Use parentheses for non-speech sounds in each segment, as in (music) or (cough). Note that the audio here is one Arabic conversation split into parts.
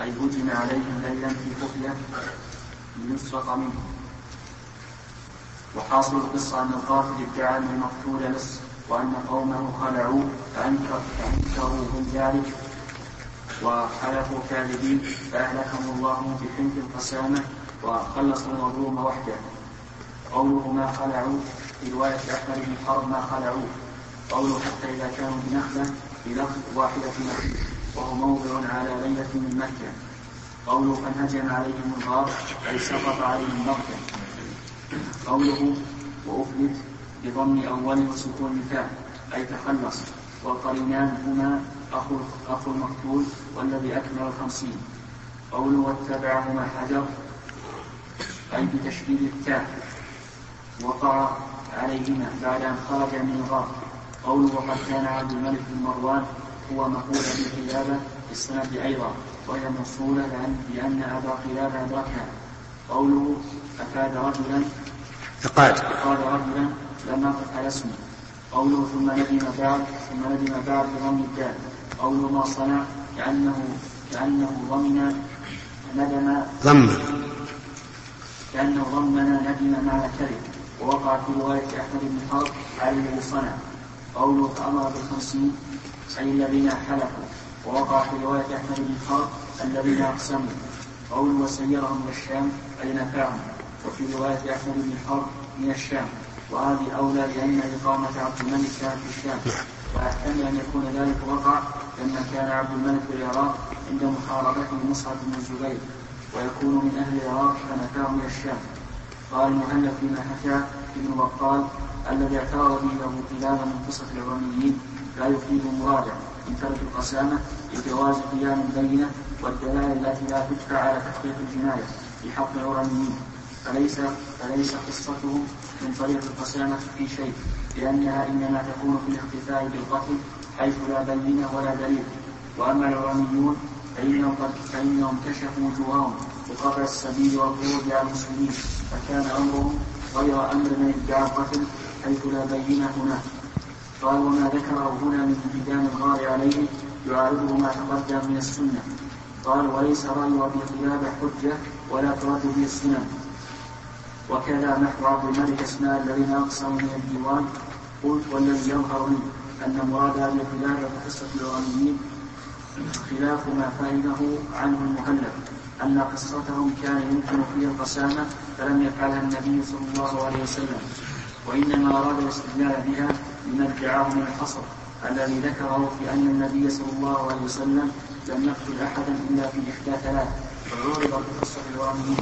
أي هجم عليهم ليلا في خفية ليسرق منهم. وحاصل القصة أن القاتل ادعى أن المقتول لص وأن قومه خلعوه فأنكر فأنكروا من ذلك وحلفوا كاذبين فأهلكهم الله بحنك القسامة وخلصوا المظلوم وحده. قوله ما خلعوا في رواية أحمد بن حرب ما خلعوه. قوله حتى إذا كانوا بنخلة بلفظ واحدة نخل وهو موضع على ليلة من مكة. قوله فانهجم عليهم الغار أي سقط عليهم بغتة. قوله وأفلت بضم أول وسكون الفاء أي تخلص. والقرينان هما أخو أخو المقتول والذي أكمل الخمسين قوله واتبعهما حجر أي بتشديد التاء. وقع عليهما بعد أن خرج من الغار. قوله وقد كان عبد الملك بن مروان هو مقول بالقلابة في السند أيضا وهي موصولة لأن أبا قلابة أدركها. قوله أفاد رجلا أقاد أفاد رجلا لم يقف على اسمه. قوله ثم ندم بعد ثم ندم بعد بضم الدال. قوله ما صنع؟ كأنه كأنه ضمن ندم ضمن كأنه ضمن ندم مع كذب ووقع في رواية أحمد بن حرب عليه صنع. قوله فأمر بالخمسين أي الذين حلفوا. ووقع في رواية أحمد بن حرب الذين أقسموا. قوله وسيرهم إلى الشام أي نفعهم وفي رواية أحمد بن حرب من الشام. وهذه أولى لأن إقامة عبد الملك كانت في الشام. ويحتمل أن يكون ذلك وقع لما كان عبد الملك في العراق عند محاربته مصعب بن الزبير. ويكون من أهل العراق فنفاه إلى الشام. قال المهلك فيما حكى ابن بطال الذي اعترض به له كلابا من قصة العرانيين لا يفيد مراجع من ترك القسامة لجواز قيام البينة والدلائل التي لا تدفع على تحقيق الجناية في حق العرانيين فليس فليس قصتهم من طريق القسامة في شيء لأنها إنما تكون في الاختفاء بالقتل حيث لا بينة ولا دليل. وأما العرانيون فإنهم قد فإنهم كشفوا وجوههم بقطع السبيل والخروج على المسلمين فكان أمرهم غير أمر من ادعى القتل حيث لا بينة هناك. قال وما ذكره هنا من انهدام الغار عليه يعارضه ما تقدم من السنة. قال وليس رأي أبي قلابة حجة ولا ترد به السنن وكذا نحو عبد الملك أسماء الذين أقسموا من الديوان قلت والذي يظهر لي أن مراد أبي قلابة قصة العرانيين خلاف ما فهمه عنه المهلب أن قصتهم كان يمكن فيها القسامة فلم يفعلها النبي صلى الله عليه وسلم وإنما أراد الاستدلال بها لما ادعاه من الحصر الذي ذكره في أن النبي صلى الله عليه وسلم لم يقتل أحدا إلا في إحدى ثلاث. فعرض بقصة الورميين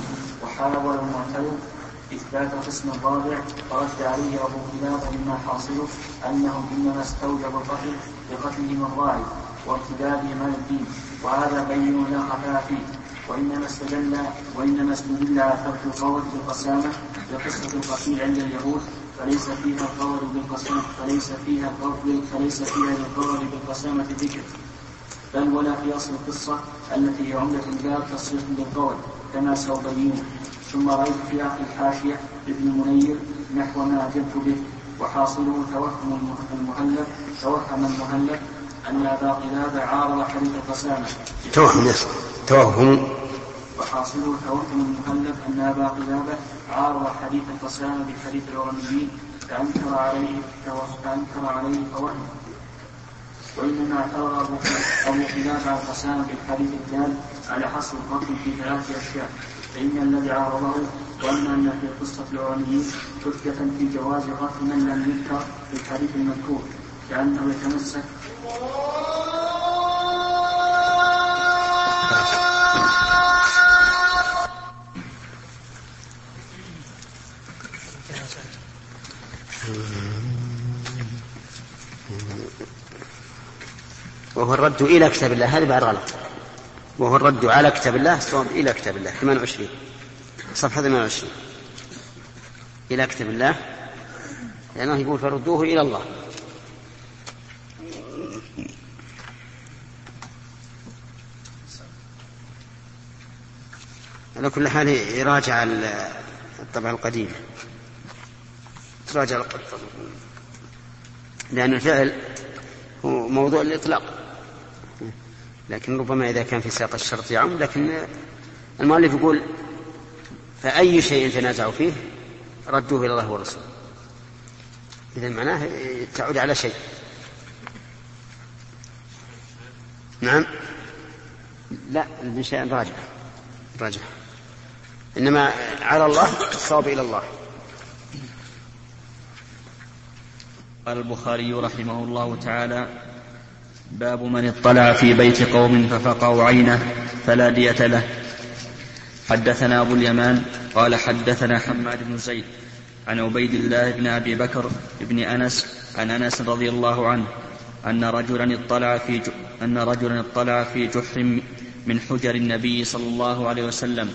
وحاول المعترض إثبات قسم الرابع فرد عليه أبو كلاب مما حاصله أنهم إنما استوجبوا القتل بقتلهم الراعي وارتدادهم عن الدين وهذا بين لا خفاء فيه. وإنما استدل وإنما استدل على ترك القول بالقسامة بقصة القتيل عند اليهود فليس فيها القول بالقسامة فليس فيها القول فليس فيها القول بالقسامة ذكر بل ولا في أصل القصة التي هي عمدة الباب تصريح بالقول كما سأبينه. ثم رأيت في آخر الحاشية ابن منير نحو ما أجبت به وحاصله توهم المهلب توهم المهلب أن أبا قلابة عارض حديث القسامة. توهم يصح توهم وحاصله توهم المهلب أن أبا قلابة عارض حديث القسامة بحديث العرميين فأنكر عليه فأنكر عليه فوهم. وإنما اعترض أبو قلابة على القسامة بالحديث الدال على حصر القتل في ثلاث أشياء. فإن الذي عارضه ظن أن في قصة العرانيين حجة في جواز قتل من لم يذكر في الحديث المذكور كأنه يتمسك وهو الرد إلى كتاب الله. هذا بعد غلط. وهو الرد على كتاب الله الصواب إلى كتاب الله. 28 صفحة 28 إلى كتاب الله. لأنه يقول فردوه إلى الله. على كل حال يراجع الطبع القديم تراجع لأن الفعل هو موضوع الإطلاق. لكن ربما إذا كان في سياق الشرط يعم لكن المؤلف يقول فأي شيء تنازعوا فيه ردوه إلى الله والرسول إذا معناه تعود على شيء. نعم؟ لا من شيء راجع. راجع. إنما على الله الصواب إلى الله. قال البخاري رحمه الله تعالى باب من اطلع في بيت قوم ففقعوا عينه فلا دية له. حدثنا أبو اليمان قال حدثنا حماد بن زيد عن عبيد الله بن أبي بكر بن أنس عن أنس رضي الله عنه أن رجلا اطلع في أن رجلا اطلع في جحر من حجر النبي صلى الله عليه وسلم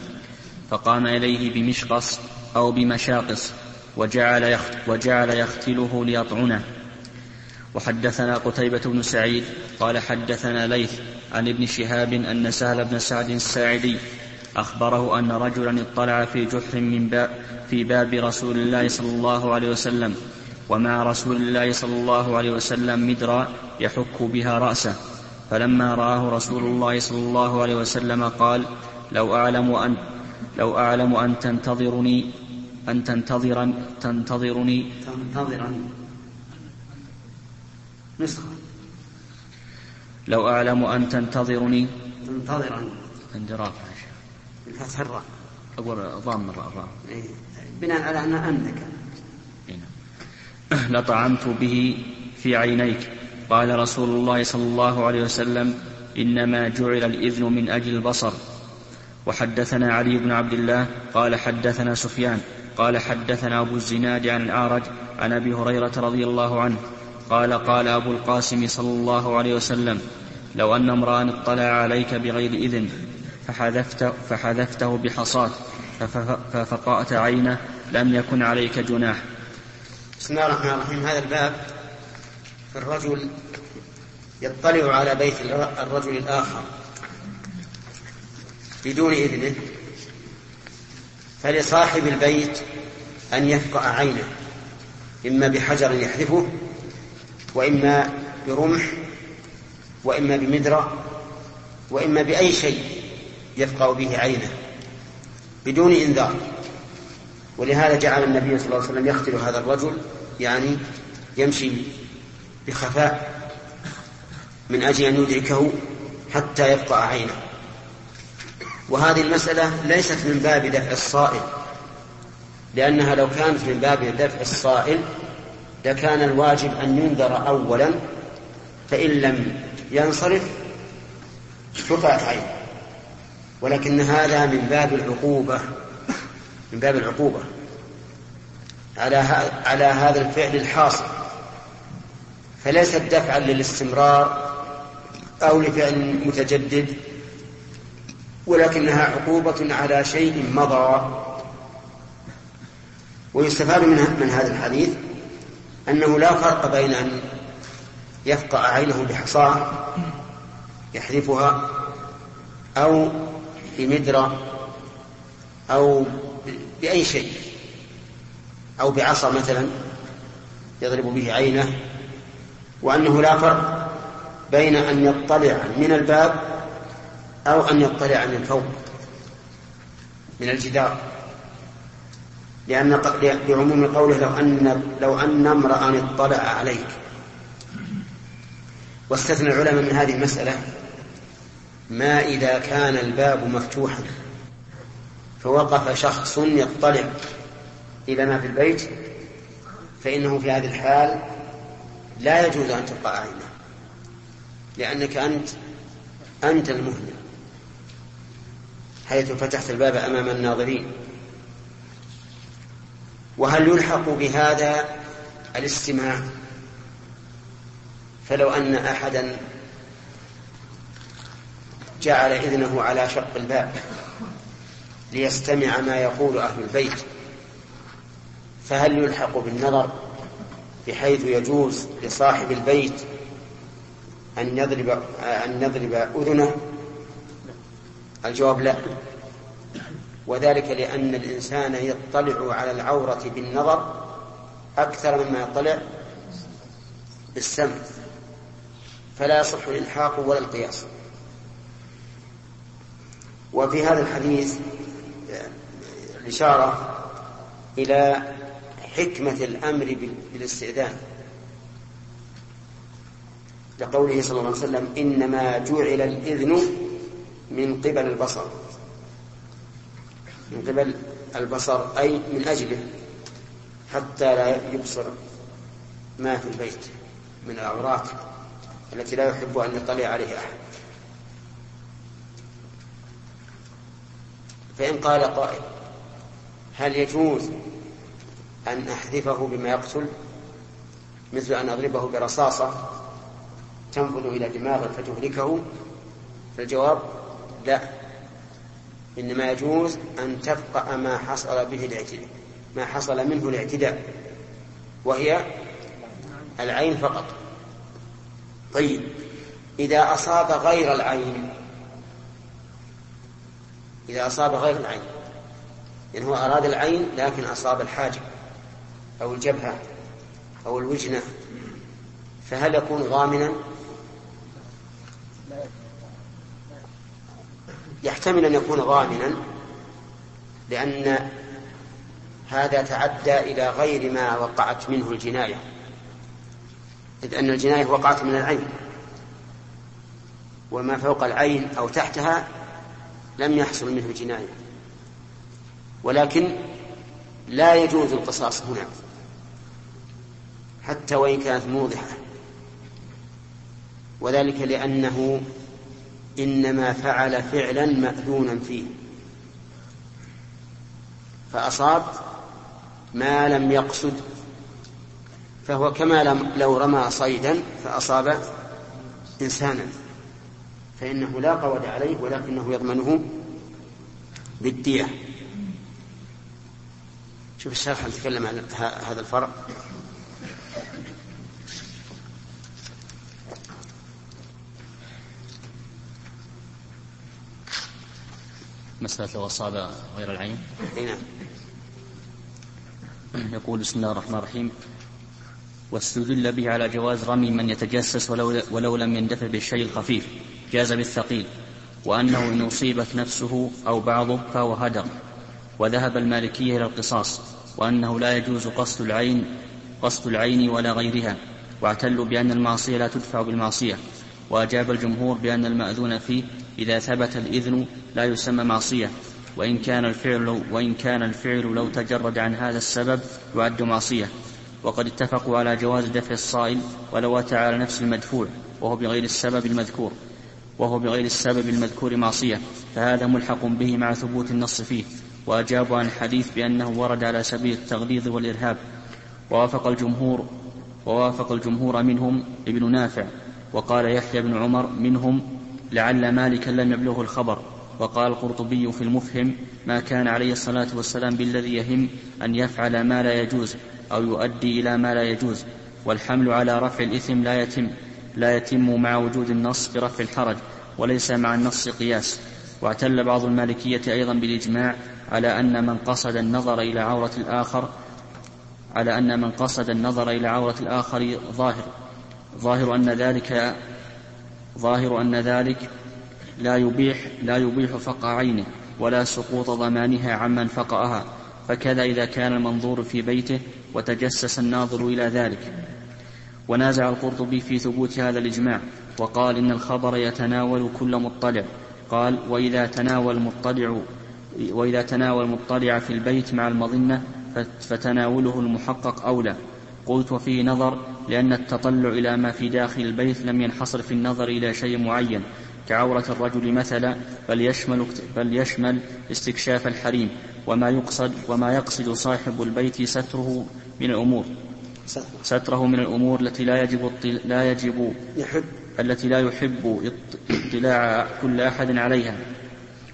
فقام إليه بمشقص أو بمشاقص وجعل, وجعل يختله ليطعنه. وحدثنا قتيبة بن سعيد قال حدثنا ليث عن ابن شهاب أن سهل بن سعد الساعدي أخبره أن رجلا اطلع في جحر من باب في باب رسول الله صلى الله عليه وسلم ومع رسول الله صلى الله عليه وسلم مدرا يحك بها رأسه. فلما رآه رسول الله صلى الله عليه وسلم قال لو أعلم أن لو أعلم أن تنتظرني أن تنتظرا تنتظرني تنتظرا نسخة. لو أعلم أن تنتظرني. تنتظرا اندراك بالفتح الراء. أقول ضام الراء إيه. بناء على أن أنك. نعم. (clears throat) لطعمت به في عينيك. قال رسول الله صلى الله عليه وسلم إنما جعل الإذن من أجل البصر. وحدثنا علي بن عبد الله قال حدثنا سفيان قال حدثنا أبو الزناد عن الأعرج عن أبي هريرة رضي الله عنه قال قال أبو القاسم صلى الله عليه وسلم لو أن امرأ اطلع عليك بغير إذن فحذفت فحذفته بحصاة ففقأت عينه لم يكن عليك جناح. بسم الله الرحمن الرحيم. هذا الباب الرجل يطلع على بيت الرجل الآخر بدون إذنه فلصاحب البيت أن يفقأ عينه إما بحجر يحذفه وإما برمح وإما بمدرة وإما بأي شيء يفقأ به عينه بدون إنذار. ولهذا جعل النبي صلى الله عليه وسلم يقتل هذا الرجل يعني يمشي بخفاء من أجل أن يدركه حتى يفقأ عينه. وهذه المسألة ليست من باب دفع الصائل لأنها لو كانت من باب دفع الصائل لكان الواجب أن ينذر أولا فإن لم ينصرف قطعت عينه ولكن هذا من باب العقوبة من باب العقوبة. على على هذا الفعل الحاصل. فليست دفعا للاستمرار أو لفعل متجدد ولكنها عقوبة على شيء مضى. ويستفاد من هذا الحديث أنه لا فرق بين أن يفقع عينه بحصاة يحذفها أو بمدرة أو بأي شيء أو بعصا مثلا يضرب به عينه وأنه لا فرق بين أن يطلع من الباب أو أن يطلع من فوق من الجدار. لأن لعموم قوله لو أن لو أن امرأ اطلع عليك. واستثنى العلماء من هذه المسألة ما إذا كان الباب مفتوحا فوقف شخص يطلع إلى ما في البيت فإنه في هذه الحال لا يجوز أن تبقى عينه لأنك أنت أنت المهلك حيث فتحت الباب أمام الناظرين. وهل يلحق بهذا الاستماع؟ فلو أن أحدا جعل إذنه على شق الباب ليستمع ما يقول أهل البيت فهل يلحق بالنظر بحيث يجوز لصاحب البيت أن يضرب أن يضرب أذنه؟ الجواب لا. وذلك لأن الإنسان يطلع على العورة بالنظر أكثر مما يطلع بالسمع فلا يصح الإلحاق ولا القياس. وفي هذا الحديث الإشارة إلى حكمة الأمر بالاستئذان. لقوله صلى الله عليه وسلم إنما جعل الإذن من قبل البصر. من قبل البصر أي من أجله حتى لا يبصر ما في البيت من العورات التي لا يحب أن يطلع عليه أحد. فإن قال قائل هل يجوز أن أحذفه بما يقتل؟ مثل أن أضربه برصاصة تنفذ إلى دماغه فتهلكه؟ فالجواب لا. إنما يجوز أن تفقأ ما حصل به الاعتداء ما حصل منه الاعتداء وهي العين فقط. طيب إذا أصاب غير العين إذا أصاب غير العين يعني هو أراد العين لكن أصاب الحاجب أو الجبهة أو الوجنة فهل يكون ضامنا؟ يحتمل أن يكون ضامنا لأن هذا تعدى إلى غير ما وقعت منه الجناية إذ أن الجناية وقعت من العين وما فوق العين أو تحتها لم يحصل منه جناية. ولكن لا يجوز القصاص هنا حتى وإن كانت موضحة. وذلك لأنه إنما فعل فعلا مأذونا فيه. فأصاب ما لم يقصد فهو كما لو رمى صيدا فأصاب إنسانا. فإنه لا قود عليه ولكنه يضمنه بالدية. شوف الشرح نتكلم عن هذا الفرق. مسألة لو أصاب غير العين. نعم. يقول بسم الله الرحمن الرحيم. واستدل به على جواز رمي من يتجسس ولو, ولو لم يندفع بالشيء الخفيف. جاز بالثقيل. وأنه إن أصيبت نفسه أو بعضه فهو هدر. وذهب المالكية إلى القصاص. وأنه لا يجوز قصد العين قصد العين ولا غيرها. واعتلوا بأن المعصية لا تدفع بالمعصية. وأجاب الجمهور بأن المأذون فيه إذا ثبت الإذن لا يسمى معصية وإن كان الفعل وإن كان الفعل لو تجرد عن هذا السبب يعد معصية. وقد اتفقوا على جواز دفع الصائل ولو أتى على نفس المدفوع وهو بغير السبب المذكور وهو بغير السبب المذكور معصية. فهذا ملحق به مع ثبوت النص فيه. وأجابوا عن الحديث بأنه ورد على سبيل التغليظ والإرهاب. ووافق الجمهور ووافق الجمهور منهم ابن نافع. وقال يحيى بن عمر منهم لعل مالكا لم يبلغه الخبر وقال القرطبي في المفهم ما كان عليه الصلاة والسلام بالذي يهم أن يفعل ما لا يجوز أو يؤدي إلى ما لا يجوز والحمل على رفع الإثم لا يتم لا يتم مع وجود النص برفع الحرج وليس مع النص قياس. واعتل بعض المالكية أيضا بالإجماع على أن من قصد النظر إلى عورة الآخر على أن من قصد النظر إلى عورة الآخر ظاهر. ظاهر أن ذلك ظاهر أن ذلك لا يبيح لا يبيح فقع عينه ولا سقوط ضمانها عمن فقأها فكذا إذا كان المنظور في بيته وتجسس الناظر إلى ذلك. ونازع القرطبي في ثبوت هذا الإجماع وقال إن الخبر يتناول كل مطلع. قال وإذا تناول المطلع وإذا تناول المطلع في البيت مع المظنة فتناوله المحقق أولى. قلت وفيه نظر لأن التطلع إلى ما في داخل البيت لم ينحصر في النظر إلى شيء معين. كعورة الرجل مثلا بل يشمل بل يشمل استكشاف الحريم. وما يقصد وما يقصد صاحب البيت ستره من الأمور. ستره. من الأمور التي لا يجب لا يجب يحب. التي لا يحب اطلاع كل أحد عليها.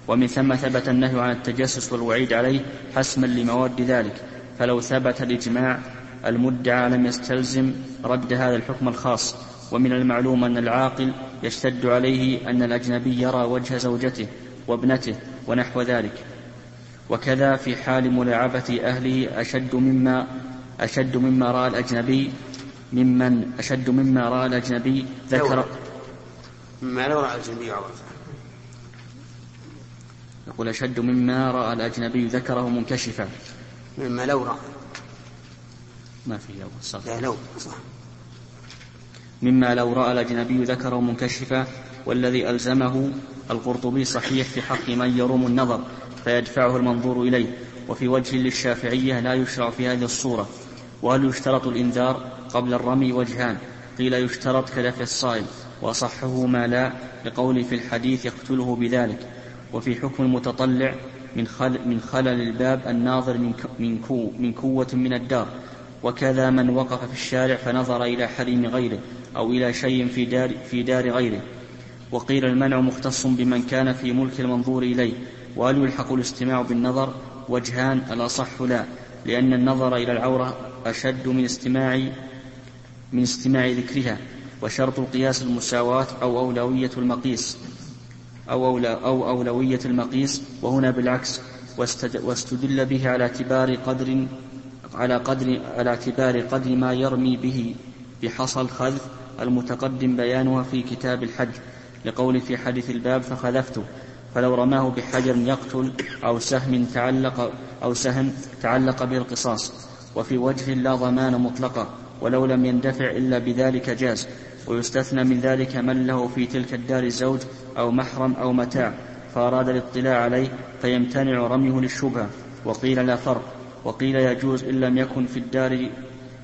ومن ثم ثبت النهي عن التجسس والوعيد عليه حسما لمواد ذلك. فلو ثبت الإجماع المدعى لم يستلزم رد هذا الحكم الخاص ومن المعلوم أن العاقل يشتد عليه أن الأجنبي يرى وجه زوجته وابنته ونحو ذلك. وكذا في حال ملاعبة أهله أشد مما أشد مما رأى الأجنبي ممن أشد مما رأى الأجنبي ذكر. مما لو رأى الأجنبي عورته يقول أشد مما رأى الأجنبي ذكره منكشفا. مما لو رأى. ما في لو صح لا لو صح. مما لو رأى الأجنبي ذكره منكشفا والذي ألزمه القرطبي صحيح في حق من يروم النظر فيدفعه المنظور إليه. وفي وجه للشافعية لا يشرع في هذه الصورة. وهل يشترط الإنذار قبل الرمي وجهان؟ قيل يشترط كدفع الصائم. وأصحه ما لا لقول في الحديث يقتله بذلك. وفي حكم المتطلع من, خل من خلل الباب الناظر من, من, كو من كوة من الدار. وكذا من وقف في الشارع فنظر إلى حريم غيره أو إلى شيء في دار, في دار غيره. وقيل المنع مختص بمن كان في ملك المنظور إليه وهل يلحق الاستماع بالنظر وجهان الأصح لا لأن النظر إلى العورة أشد من استماع من استماع ذكرها وشرط القياس المساواة أو أولوية المقيس. أو, أولى أو أولوية المقيس وهنا بالعكس واستدل به على اعتبار قدر على قدر على اعتبار قدر ما يرمي به بحصى الخذف المتقدم بيانها في كتاب الحج لقول في حديث الباب فخذفته فلو رماه بحجر يقتل أو سهم تعلق أو سهم تعلق به القصاص وفي وجه لا ضمان مطلقا ولو لم يندفع إلا بذلك جاز ويستثنى من ذلك من له في تلك الدار زوج أو محرم أو متاع فأراد الاطلاع عليه فيمتنع رميه للشبهة وقيل لا فرق. وقيل يجوز إن لم يكن في الدار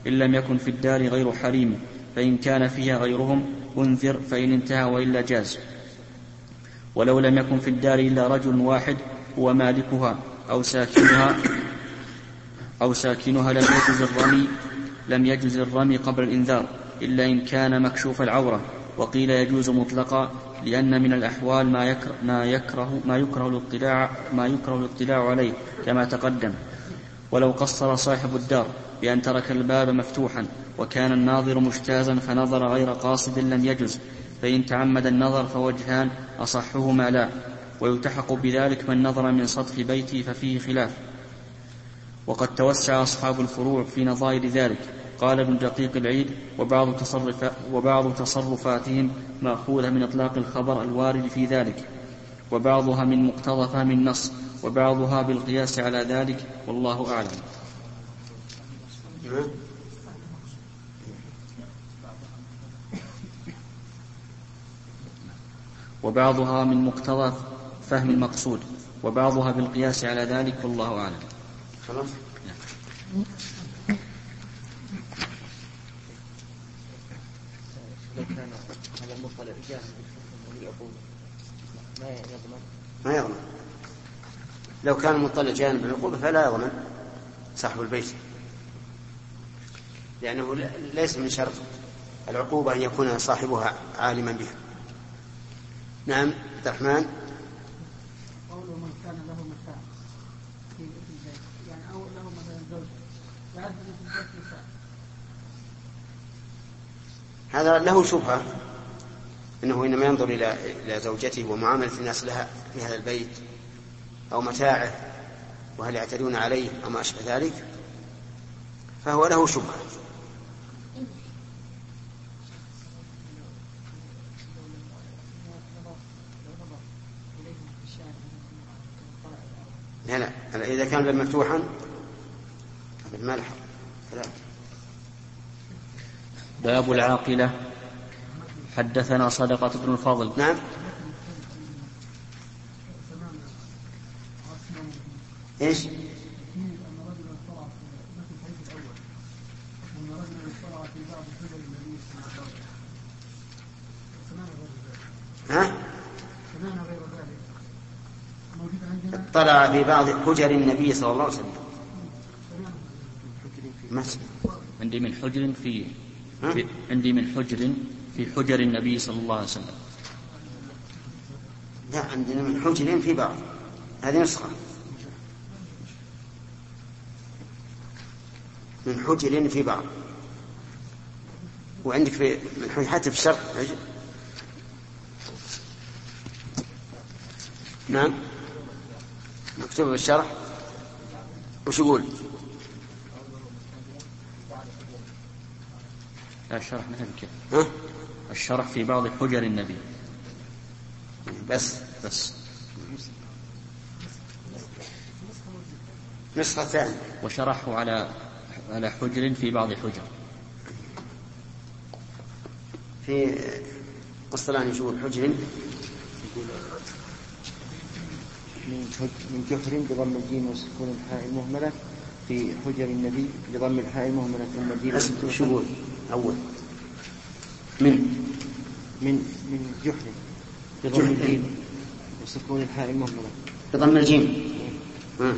إن لم يكن في الدار غير حريم فإن كان فيها غيرهم انذر فإن انتهى وإلا جاز. ولو لم يكن في الدار إلا رجل واحد هو مالكها أو ساكنها أو ساكنها لم يجز الرمي لم يجز الرمي قبل الإنذار إلا إن كان مكشوف العورة. وقيل يجوز مطلقا لأن من الأحوال ما يكره ما يكره الاطلاع ما يكره الاطلاع عليه كما تقدم. ولو قصر صاحب الدار بأن ترك الباب مفتوحا وكان الناظر مجتازا فنظر غير قاصد لم يجز فإن تعمد النظر فوجهان أصحهما لا ويلتحق بذلك من نظر من سطح بيته ففيه خلاف. وقد توسع أصحاب الفروع في نظائر ذلك. قال ابن دقيق العيد وبعض, تصرف وبعض تصرفاتهم مأخوذة من إطلاق الخبر الوارد في ذلك وبعضها من مقتضى فهم النص وبعضها بالقياس على ذلك والله أعلم. وبعضها من مقتضى فهم المقصود وبعضها بالقياس على ذلك والله أعلم. خلاص لو كان هذا المطلع ما يضمن ما يضمن لو كان المطلع جانب العقوبة فلا يضمن صاحب البيت. لأنه ليس من شرط العقوبة أن يكون صاحبها عالما بها. نعم عبد الرحمن. قوله من كان له متاع في البيت يعني أو له مثلا زوج. يعد في البيت نساء هذا له شبهة أنه إنما ينظر إلى إلى زوجته ومعاملة الناس لها في هذا البيت. أو متاعه وهل يعتدون عليه أو ما أشبه ذلك فهو له شبهة. لا لا إذا كان الباب مفتوحا ما باب العاقلة. حدثنا صدقة بن الفضل. نعم. إيش؟ ها؟ اطلع في بعض حجر النبي صلى الله عليه وسلم. عندي من حجر في, في عندي من حجر في حجر النبي صلى الله عليه وسلم. لا عندنا من حجر في بعض. هذه نسخة. من حجر في بعض. وعندك في من حجر حتى في الشرق نعم. مكتوب بالشرح وش يقول؟ لا الشرح مثل كذا ها؟ الشرح في بعض حجر النبي. بس. بس. نسخة ثانية. وشرحه على على حجر في بعض حجر في الصلاة شو حجر من جحر بضم الجيم وسكون الحاء المهملة في حجر النبي بضم الحاء المهملة ثم الجيم يقول أول؟ من من. من جحر بضم. الجيم وسكون الحاء المهملة بضم الجيم. ها.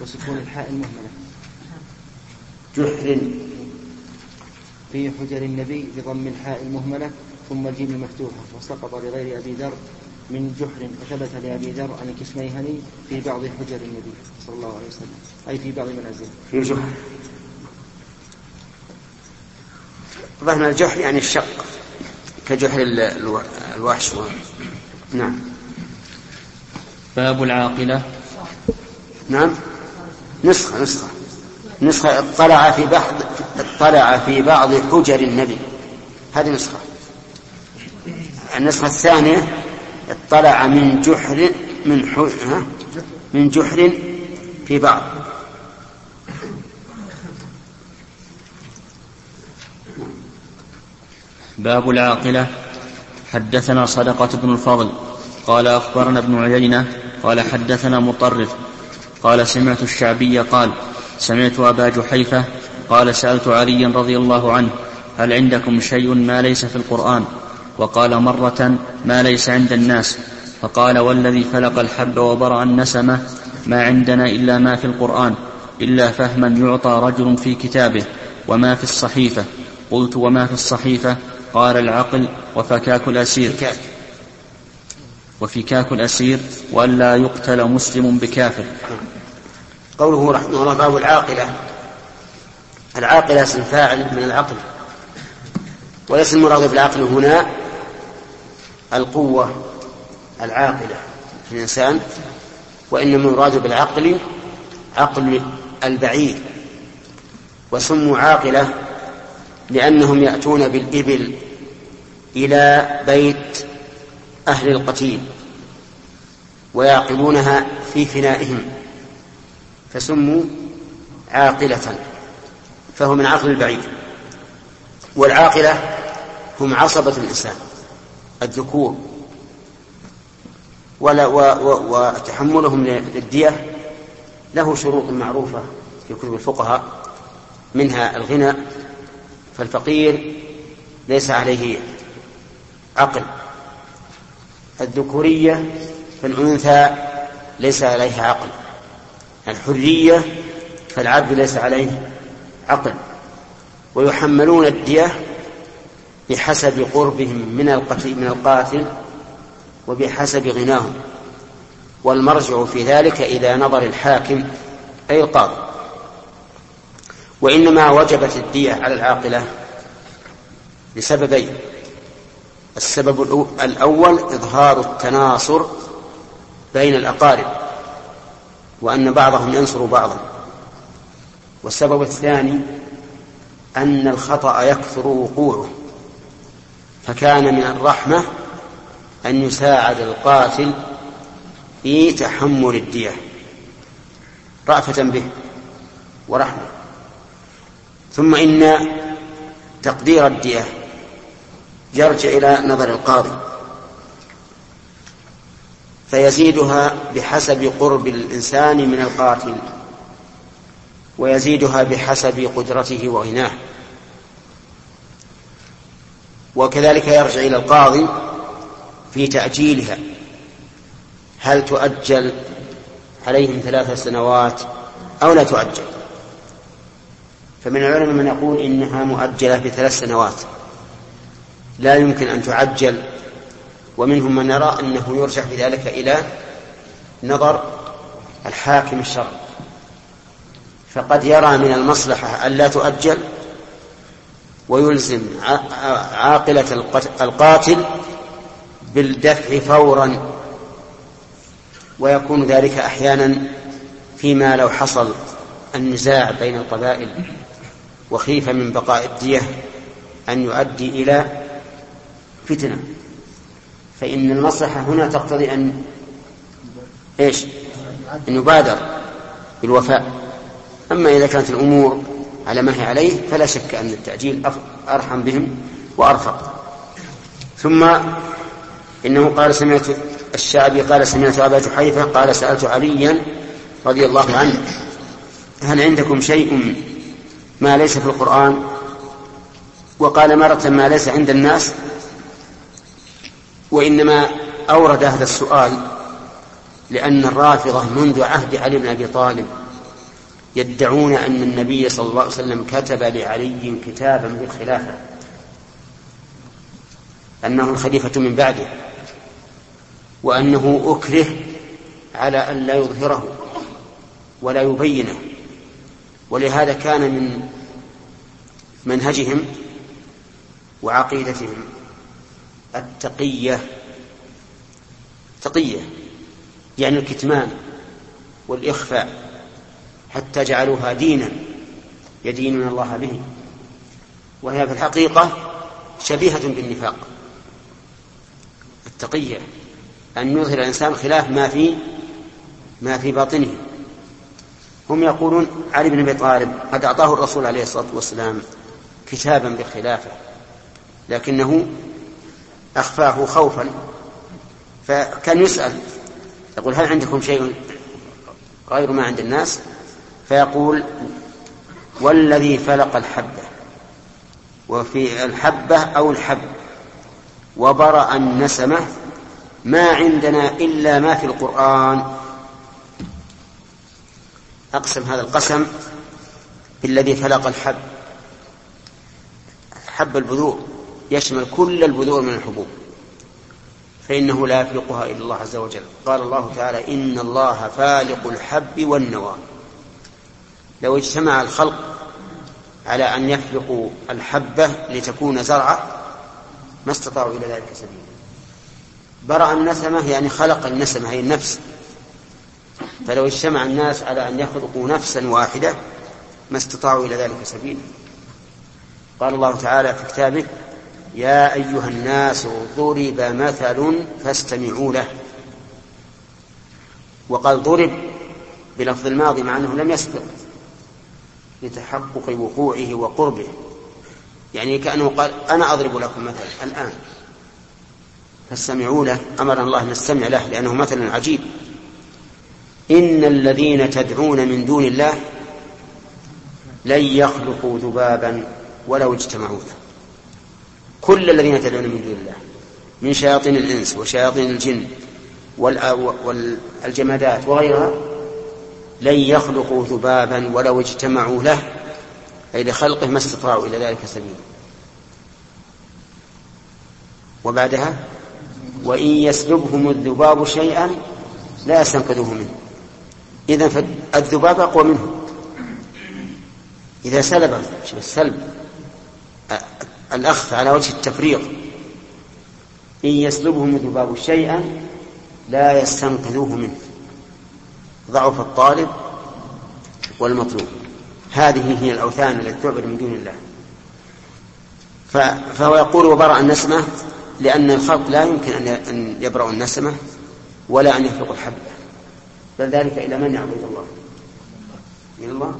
وسكون الحاء المهملة جحر في حجر النبي بضم الحاء المهملة ثم الجيم مفتوحة وسقط لغير أبي ذر من جحر وثبت لأبي ذر عن الكسميهني في بعض حجر النبي صلى الله عليه وسلم. أي في بعض منازله في جحر. ظهر الجحر يعني الشق كجحر ال- الو- الوحش و... نعم. باب العاقلة. نعم. نسخة نسخة. نسخة اطلع في بعض اطلع في بعض حجر النبي. هذه نسخة. النسخة الثانية اطلع من جحر من. ها؟ من جحر في بعض. باب العاقلة. حدثنا صدقة بن الفضل. قال أخبرنا ابن عيينة قال حدثنا مطرف. قال سمعت الشعبي قال سمعت أبا جحيفة قال سألت عليا رضي الله عنه هل عندكم شيء ما ليس في القرآن؟ وقال مرة ما ليس عند الناس. فقال والذي فلق الحب وبرأ النسمة ما عندنا إلا ما في القرآن إلا فهما يعطى رجل في كتابه وما في الصحيفة. قلت وما في الصحيفة؟ قال العقل وفكاك الأسير. وفكاك الأسير وألا يقتل مسلم بكافر. قوله رحمه الله باب العاقلة. العاقلة اسم فاعل من العقل. وليس المراد بالعقل هنا القوة العاقلة في الإنسان وإنما المراد بالعقل عقل البعير. وسموا عاقلة لأنهم يأتون بالإبل إلى بيت أهل القتيل ويعقلونها في فنائهم. فسموا عاقلة فهو من عقل البعيد. والعاقلة هم عصبة الإنسان الذكور. ولا و و وتحملهم للدية له شروط معروفة في كتب الفقهاء منها الغنى فالفقير ليس عليه عقل. الذكورية فالأنثى ليس عليها عقل. الحرية فالعبد ليس عليه عقل. ويحملون الدية بحسب قربهم من القتل من القاتل وبحسب غناهم. والمرجع في ذلك إلى نظر الحاكم أي القاضي. وإنما وجبت الدية على العاقلة لسببين السبب الأو- الأول إظهار التناصر بين الأقارب. وأن بعضهم ينصر بعضا. والسبب الثاني أن الخطأ يكثر وقوعه. فكان من الرحمة أن يساعد القاتل في تحمل الدية. رأفة به ورحمة. ثم إن تقدير الدية يرجع إلى نظر القاضي. فيزيدها بحسب قرب الإنسان من القاتل ويزيدها بحسب قدرته وغناه. وكذلك يرجع إلى القاضي في تأجيلها. هل تؤجل عليهم ثلاث سنوات أو لا تؤجل؟ فمن العلماء من يقول إنها مؤجلة بثلاث سنوات. لا يمكن أن تعجل ومنهم من يرى أنه يرجع بذلك إلى نظر الحاكم الشرعي. فقد يرى من المصلحة ألا تؤجل ويلزم عاقلة القاتل بالدفع فورا ويكون ذلك أحيانا فيما لو حصل النزاع بين القبائل وخيف من بقاء الدية أن يؤدي إلى فتنة. فإن المصلحة هنا تقتضي أن إيش؟ أن يبادر بالوفاء. أما إذا كانت الأمور على ما هي عليه فلا شك أن التعجيل أرحم بهم وأرفق. ثم إنه قال سمعت الشعبي قال سمعت أبا جحيفة قال سألت عليا رضي الله عنه هل عندكم شيء ما ليس في القرآن؟ وقال مرة ما ليس عند الناس وإنما أورد هذا السؤال لأن الرافضة منذ عهد علي بن أبي طالب يدعون أن النبي صلى الله عليه وسلم كتب لعلي كتابا بالخلافة أنه الخليفة من بعده وأنه أكره على أن لا يظهره ولا يبينه ولهذا كان من منهجهم وعقيدتهم التقية. تقية يعني الكتمان والإخفاء حتى جعلوها دينا يدينون الله به. وهي في الحقيقة شبيهة بالنفاق. التقية أن يظهر الإنسان خلاف ما في ما في باطنه. هم يقولون علي بن أبي طالب قد أعطاه الرسول عليه الصلاة والسلام كتابا بالخلافة لكنه أخفاه خوفا. فكان يسأل يقول هل عندكم شيء غير ما عند الناس؟ فيقول والذي فلق الحبة وفي الحبة أو الحب وبرأ النسمة ما عندنا إلا ما في القرآن. أقسم هذا القسم بالذي فلق الحب حب البذور. يشمل كل البذور من الحبوب فإنه لا يفلقها إلا الله عز وجل. قال الله تعالى إن الله فالق الحب والنوى. لو اجتمع الخلق على أن يفلقوا الحبة لتكون زرعا ما استطاعوا إلى ذلك سبيلا. برأ النسمة يعني خلق النسمة هي النفس. فلو اجتمع الناس على أن يخلقوا نفسا واحدة ما استطاعوا إلى ذلك سبيلا. قال الله تعالى في كتابه يا أيها الناس ضرب مثل فاستمعوا له. وقال ضرب بلفظ الماضي مع أنه لم يسبق لتحقق وقوعه وقربه. يعني كأنه قال أنا أضرب لكم مثلا الآن. فاستمعوا له أمر الله أن نستمع له لأنه مثل عجيب. إن الذين تدعون من دون الله لن يخلقوا ذبابا ولو اجتمعوا له كل الذين تدعون من دون الله من شياطين الإنس وشياطين الجن والجمادات وغيرها لن يخلقوا ذبابا ولو اجتمعوا له أي لخلقه ما استطاعوا إلى ذلك سبيلا. وبعدها وإن يسلبهم الذباب شيئا لا يستنقذوه منه. إذا فالذباب أقوى منه إذا سلب السلب الأخذ على وجه التفريغ إن يسلبهم الذباب شيئا لا يستنقذوه منه. ضعف الطالب والمطلوب. هذه هي الأوثان التي تعبد من دون الله. فهو يقول وبرأ النسمة لأن الخلق لا يمكن أن يبرأوا النسمة ولا أن يخلقوا الحبة بل ذلك إلى من يعبد الله؟ من الله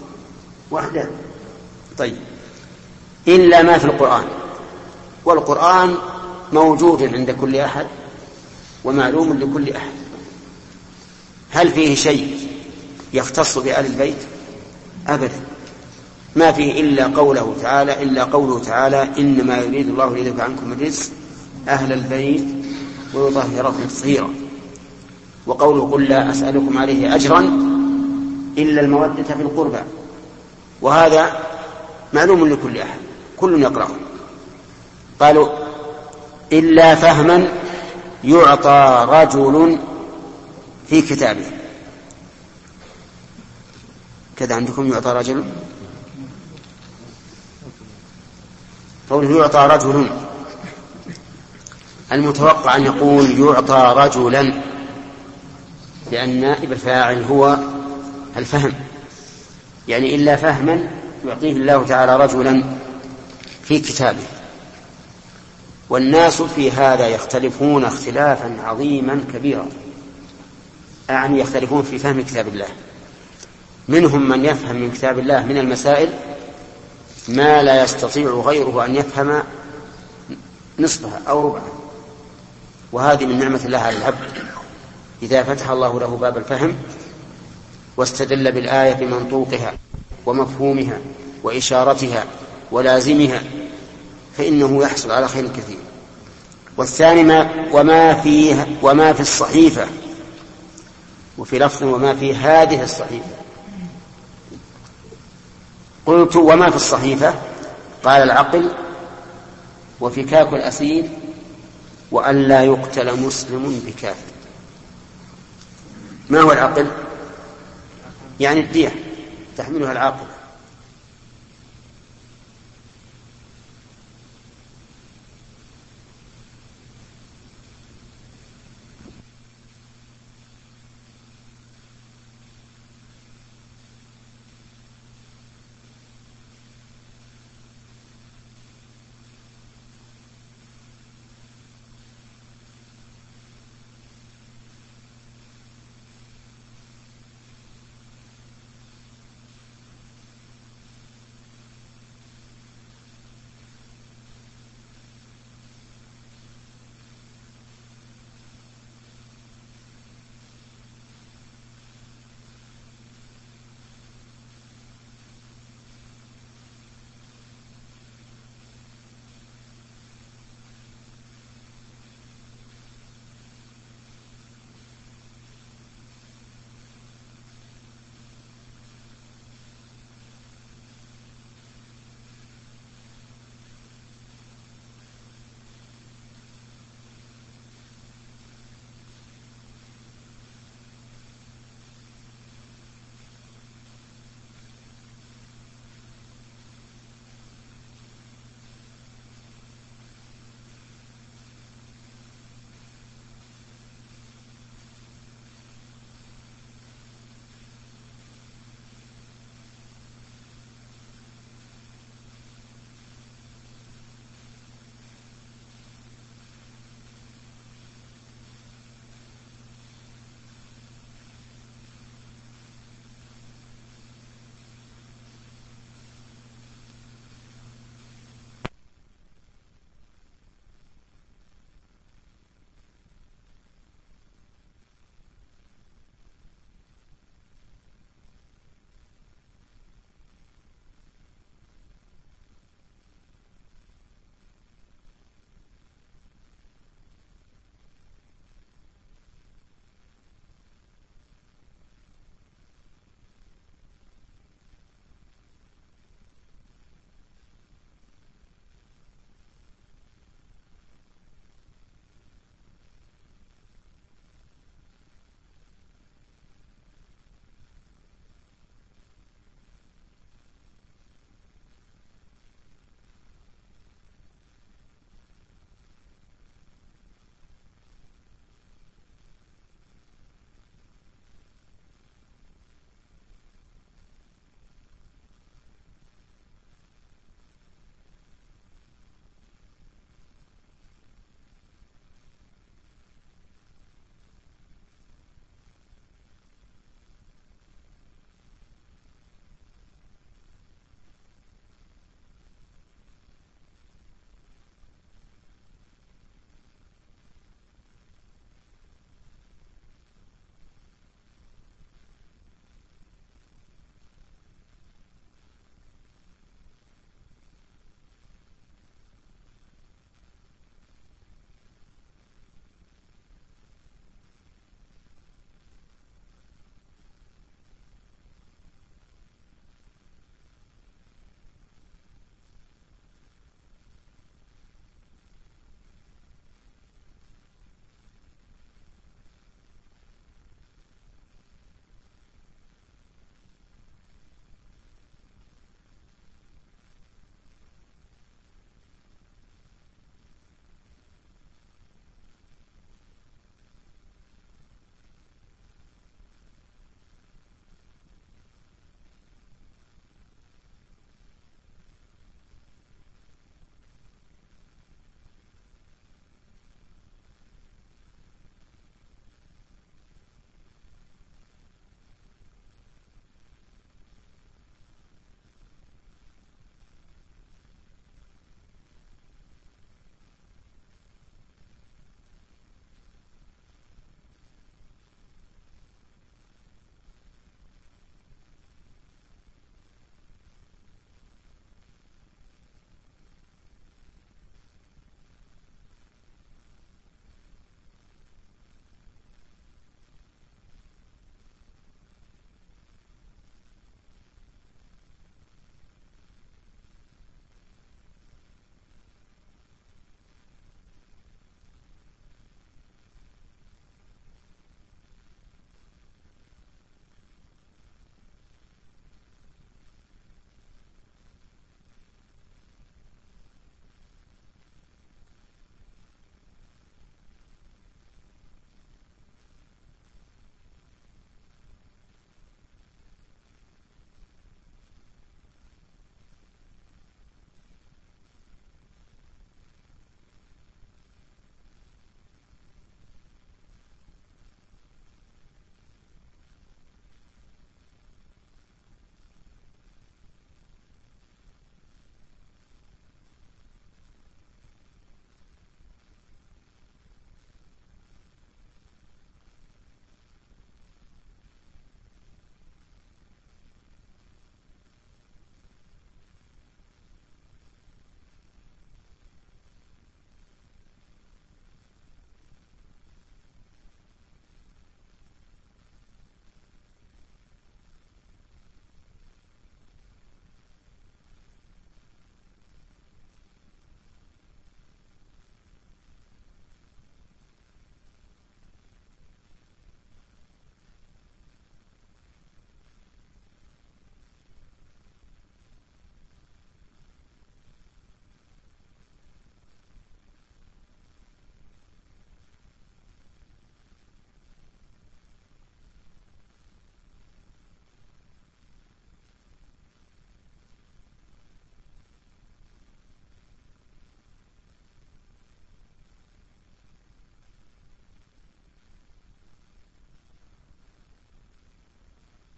وحده. طيب. إلا ما في القرآن. والقرآن موجود عند كل أحد ومعلوم لكل أحد. هل فيه شيء يختص بآل البيت؟ أبدا. ما فيه إلا قوله تعالى إلا قوله تعالى إنما يريد الله ليذهب عنكم الرزق أهل البيت ويطهركم تطهيرا. وقوله قل لا أسألكم عليه أجرا إلا المودة في القربى. وهذا معلوم لكل أحد كل يقرأه. قالوا إلا فهما يعطى رجل في كتابه. كذا عندكم يعطى رجل؟ قوله يعطى رجل. المتوقع أن يقول يعطى رجلا لأن نائب الفاعل هو الفهم. يعني إلا فهما يعطيه الله تعالى رجلا في كتابه. والناس في هذا يختلفون اختلافا عظيما كبيرا. أعني يختلفون في فهم كتاب الله. منهم من يفهم من كتاب الله من المسائل ما لا يستطيع غيره أن يفهم نصفها أو ربعها. وهذه من نعمة الله على العبد. إذا فتح الله له باب الفهم واستدل بالآية بمنطوقها ومفهومها وإشارتها ولازمها فإنه يحصل على خير كثير. والثاني ما وما فيه وما في الصحيفة. وفي لفظ وما في هذه الصحيفة. قلت وما في الصحيفة؟ قال العقل وفكاك الأسير وأن لا يقتل مسلم بكافر ما هو العقل؟ يعني الدية. تحملها العاقل.